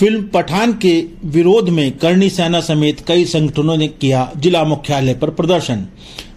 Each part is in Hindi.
फ़िल्म पठान के विरोध में करनी सेना समेत कई संगठनों ने किया जिला मुख्यालय पर प्रदर्शन।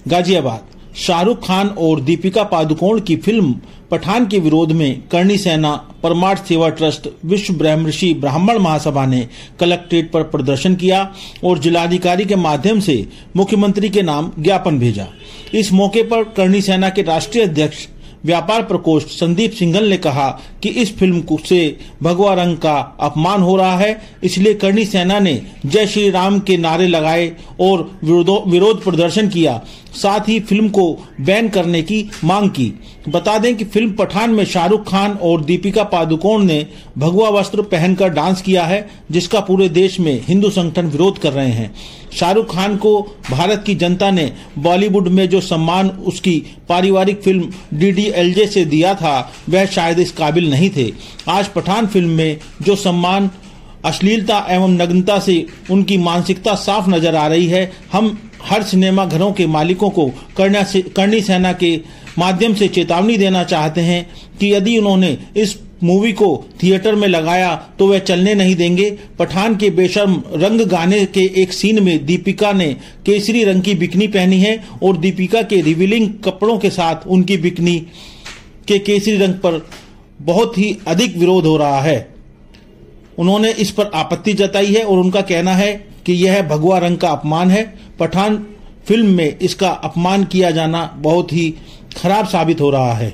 गाजियाबाद, शाहरुख खान और दीपिका पादुकोण की फ़िल्म पठान के विरोध में करनी सेना, परमार्थ सेवा ट्रस्ट, विश्व ब्रह्मऋषि ब्राह्मण महासभा ने कलेक्ट्रेट पर प्रदर्शन किया और जिलाधिकारी के माध्यम से मुख्यमंत्री के नाम ज्ञापन भेजा। इस मौके पर करनी सेना के राष्ट्रीय अध्यक्ष व्यापार प्रकोष्ठ संदीप सिंघल ने कहा कि इस फ़िल्म से भगवा रंग का अपमान हो रहा है, इसलिए करणी सेना ने जय श्री राम के नारे लगाए और विरोध प्रदर्शन किया। साथ ही फ़िल्म को बैन करने की मांग की। बता दें कि फ़िल्म पठान में शाहरुख खान और दीपिका पादुकोण ने भगवा वस्त्र पहनकर डांस किया है, जिसका पूरे देश में हिंदू संगठन विरोध कर रहे हैं। शाहरुख खान को भारत की जनता ने बॉलीवुड में जो सम्मान उसकी पारिवारिक फ़िल्म डीडीएलजे से दिया था, वह शायद इस काबिल नहीं थे। आज पठान फ़िल्म में जो सम्मान, अश्लीलता एवं नग्नता से उनकी मानसिकता साफ़ नज़र आ रही है, हम हर सिनेमा घरों के मालिकों को करनी सेना के माध्यम से चेतावनी देना चाहते हैं कि यदि उन्होंने इस मूवी को थिएटर में लगाया तो वह चलने नहीं देंगे। पठान के बेशर्म रंग गाने के एक सीन में दीपिका ने केसरी रंग की बिकनी पहनी है और दीपिका के रिवीलिंग कपड़ों के साथ उनकी बिकनी के केसरी रंग पर बहुत ही अधिक विरोध हो रहा है। उन्होंने इस पर आपत्ति जताई है और उनका कहना है कि यह भगवा रंग का अपमान है। पठान फ़िल्म में इसका अपमान किया जाना बहुत ही खराब साबित हो रहा है।